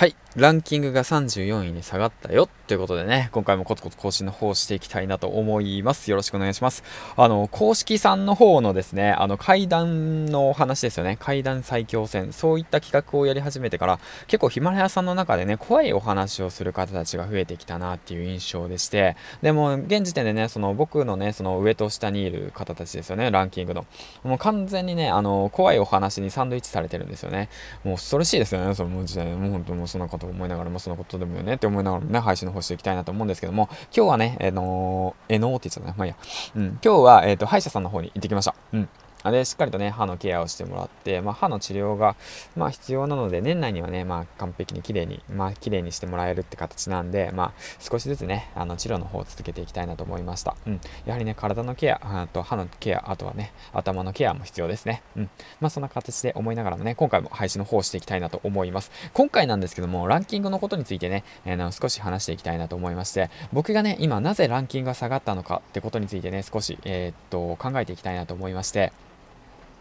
はい。ランキングが34位に下がったよ。ということでね、今回もコツコツ更新の方をしていきたいなと思います。よろしくお願いします。あの、公式さんの方のですね、あの、階段のお話ですよね。階段最強戦。そういった企画をやり始めてから、結構ヒマラヤさんの中でね、怖いお話をする方たちが増えてきたなっていう印象でして、でも、現時点でね、その僕のね、その上と下にいる方たちですよね、ランキングの。もう完全にね、あの、怖いお話にサンドイッチされてるんですよね。もう恐ろしいですよね、その時代。もう本当もうそんなこと思いながらもそのことでもよねって思いながらもね、配信の方していきたいなと思うんですけども、今日はね、えー、のー、えのーって言っちゃったね。まあいいや。うん、今日は、えっ、ー、と、歯医者さんの方に行ってきました。うん。で、しっかりとね、歯のケアをしてもらって、まあ、歯の治療が、まあ、必要なので、年内にはね、まあ、完璧に綺麗に、まあ、綺麗にしてもらえるって形なんで、まあ、少しずつね、あの、治療の方を続けていきたいなと思いました。うん。やはりね、体のケア、あと歯のケア、あとはね、頭のケアも必要ですね。うん。まあ、そんな形で思いながらもね、今回も配信の方をしていきたいなと思います。今回なんですけども、ランキングのことについてね、えー、少し話していきたいなと思いまして、僕がね、今なぜランキングが下がったのかってことについてね、少し、えー、っと、考えていきたいなと思いまして、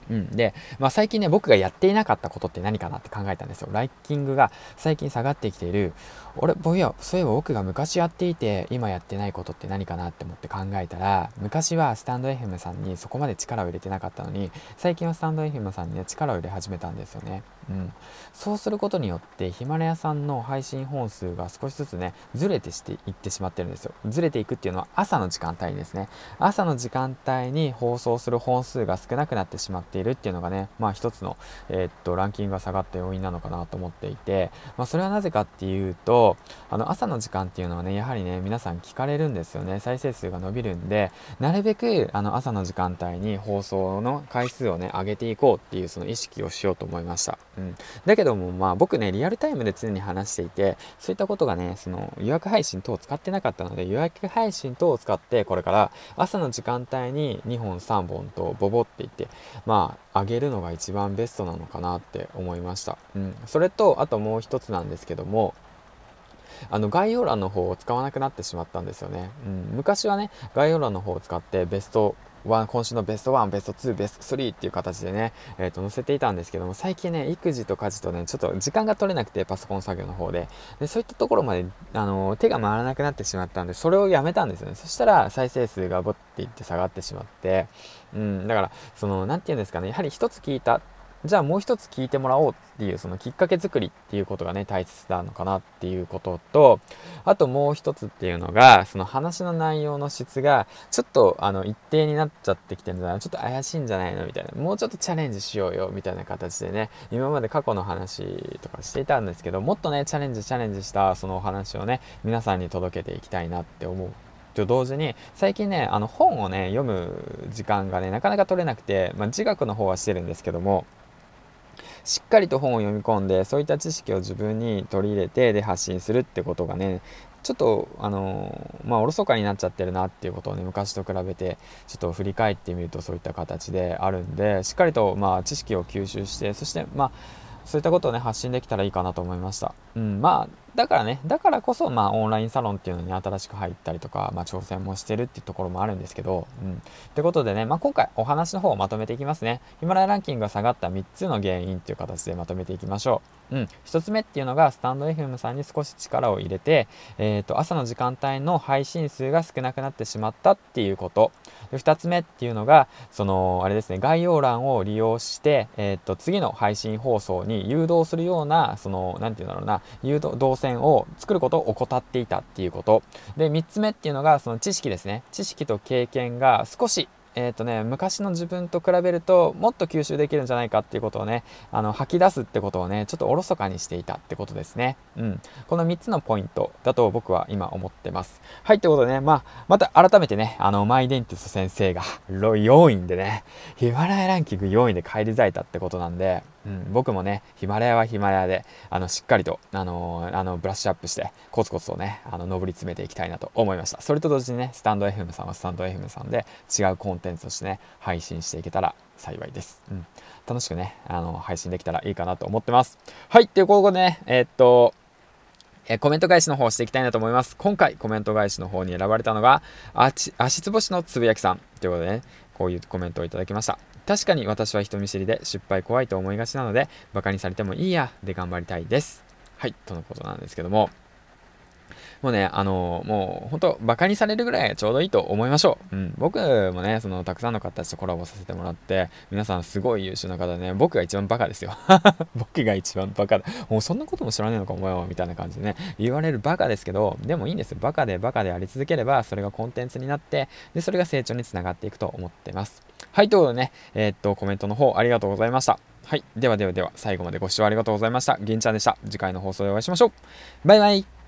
うん、で、まあ、最近ね、僕がやっていなかったことって何かなって考えたんですよ。ライキングが最近下がってきている、俺、ぼや、そういえば僕が昔やっていて、今やってないことって何かなって思って考えたら、昔はスタンド FM さんにそこまで力を入れてなかったのに、最近はスタンド FM さんにね、力を入れ始めたんですよね。うん。そうすることによって、ヒマラヤさんの配信本数が少しずつね、ずれてしていってしまってるんですよ。ずれていくっていうのは朝の時間帯にですね。朝の時間帯に放送する本数が少なくなってしまっているっていうのがね、まあ一つの、えー、っと、ランキングが下がった要因なのかなと思っていて、まあそれはなぜかっていうと、あの、朝の時間っていうのはね、やはりね、皆さん聞かれるんですよね。再生数が伸びるんで、なるべく、あの、朝の時間帯に放送の回数をね、上げていこうっていうその意識をしようと思いました。うん。だけども、まあ僕ね、リアルタイムで常に話していて、そういったことがね、その予約配信等を使ってなかったので、予約配信等を使って、これから朝の時間帯に2本3本とボボっていって、まあ、あげるのが一番ベストなのかなって思いました。うん。それと、あともう一つなんですけども、あの概要欄の方を使わなくなってしまったんですよね。うん、昔はね、概要欄の方を使ってベスト1今週のベストワン、ベスト2、ベスト3っていう形でね、えっ、ー、と、載せていたんですけども、最近ね、育児と家事とね、ちょっと時間が取れなくて、パソコン作業の方で、でそういったところまで、あの、手が回らなくなってしまったんで、それをやめたんですよね。そしたら、再生数がボっていって下がってしまって、うん、だから、その、なんて言うんですかね、やはり一つ聞いたじゃあもう一つ聞いてもらおうっていうそのきっかけ作りっていうことがね大切なのかなっていうこととあともう一つっていうのがその話の内容の質がちょっとあの一定になっちゃってきてるんじゃないの？ちょっと怪しいんじゃないの？みたいな。もうちょっとチャレンジしようよみたいな形でね今まで過去の話とかしていたんですけどもっとねチャレンジチャレンジしたそのお話をね皆さんに届けていきたいなって思う。と同時に最近ねあの本をね読む時間がねなかなか取れなくて、まあ、自学の方はしてるんですけどもしっかりと本を読み込んでそういった知識を自分に取り入れてで発信するってことがねちょっとあのまあおろそかになっちゃってるなっていうことをね昔と比べてちょっと振り返ってみるとそういった形であるんでしっかりとまあ知識を吸収してそしてまあそういったことをね発信できたらいいかなと思いました。うんまあだからね、だからこそ、まあ、オンラインサロンっていうのに新しく入ったりとか、まあ、挑戦もしてるっていうところもあるんですけど、うん。ってことでね、まあ、今回お話の方をまとめていきますね。ヒマラヤランキングが下がった3つの原因っていう形でまとめていきましょう。うん。1つ目っていうのが、スタンド FM さんに少し力を入れて、えっ、ー、と、朝の時間帯の配信数が少なくなってしまったっていうこと。で2つ目っていうのが、その、あれですね、概要欄を利用して、えっ、ー、と、次の配信放送に誘導するような、その、なんていうんだろうな、誘導、動線を作ることを怠っていたっていうこと。で、3つ目っていうのが、その知識ですね。知識と経験が少しえ、ー、とね、昔の自分と比べるともっと吸収できるんじゃないかっていうことをね、あの、吐き出すってことをね、ちょっとおろそかにしていたってことですね。うん。この3つのポイントだと僕は今思ってます。はい、ってことでね、まあ、また改めてね、あの、マイデンティスト先生が 4位でね、ヒマラヤランキング4位で返り咲いたってことなんで、うん、僕もね、ヒマラヤはヒマラヤで、あの、しっかりと、あのー、あの、ブラッシュアップして、コツコツとね、あの、上り詰めていきたいなと思いました。それと同時にね、スタンド FM さんはスタンド FM さんで、違うコンテンツとしてね、配信していけたら幸いです。うん。楽しくね、あの、配信できたらいいかなと思ってます。はい、ということでね、えー、っと、えコメント返しの方していきたいなと思います。今回コメント返しの方に選ばれたのが、あち足つぼしのつぶやきさんということでね、こういうコメントをいただきました。確かに私は人見知りで失敗怖いと思いがちなので、バカにされてもいいやで頑張りたいです。はい、とのことなんですけども、もうね、あの、もう本当バカにされるぐらいちょうどいいと思いましょう。うん。僕もね、その、たくさんの方たちとコラボさせてもらって、皆さんすごい優秀な方でね、僕が一番バカですよ。僕が一番バカだ。もうそんなことも知らねえのかお前は、みたいな感じでね、言われるバカですけど、でもいいんですよ。バカでバカであり続ければ、それがコンテンツになって、で、それが成長につながっていくと思ってます。はい、ということでね、えー、っと、コメントの方ありがとうございました。はい。ではではでは、最後までご視聴ありがとうございました。銀ちゃんでした。次回の放送でお会いしましょう。バイバイ。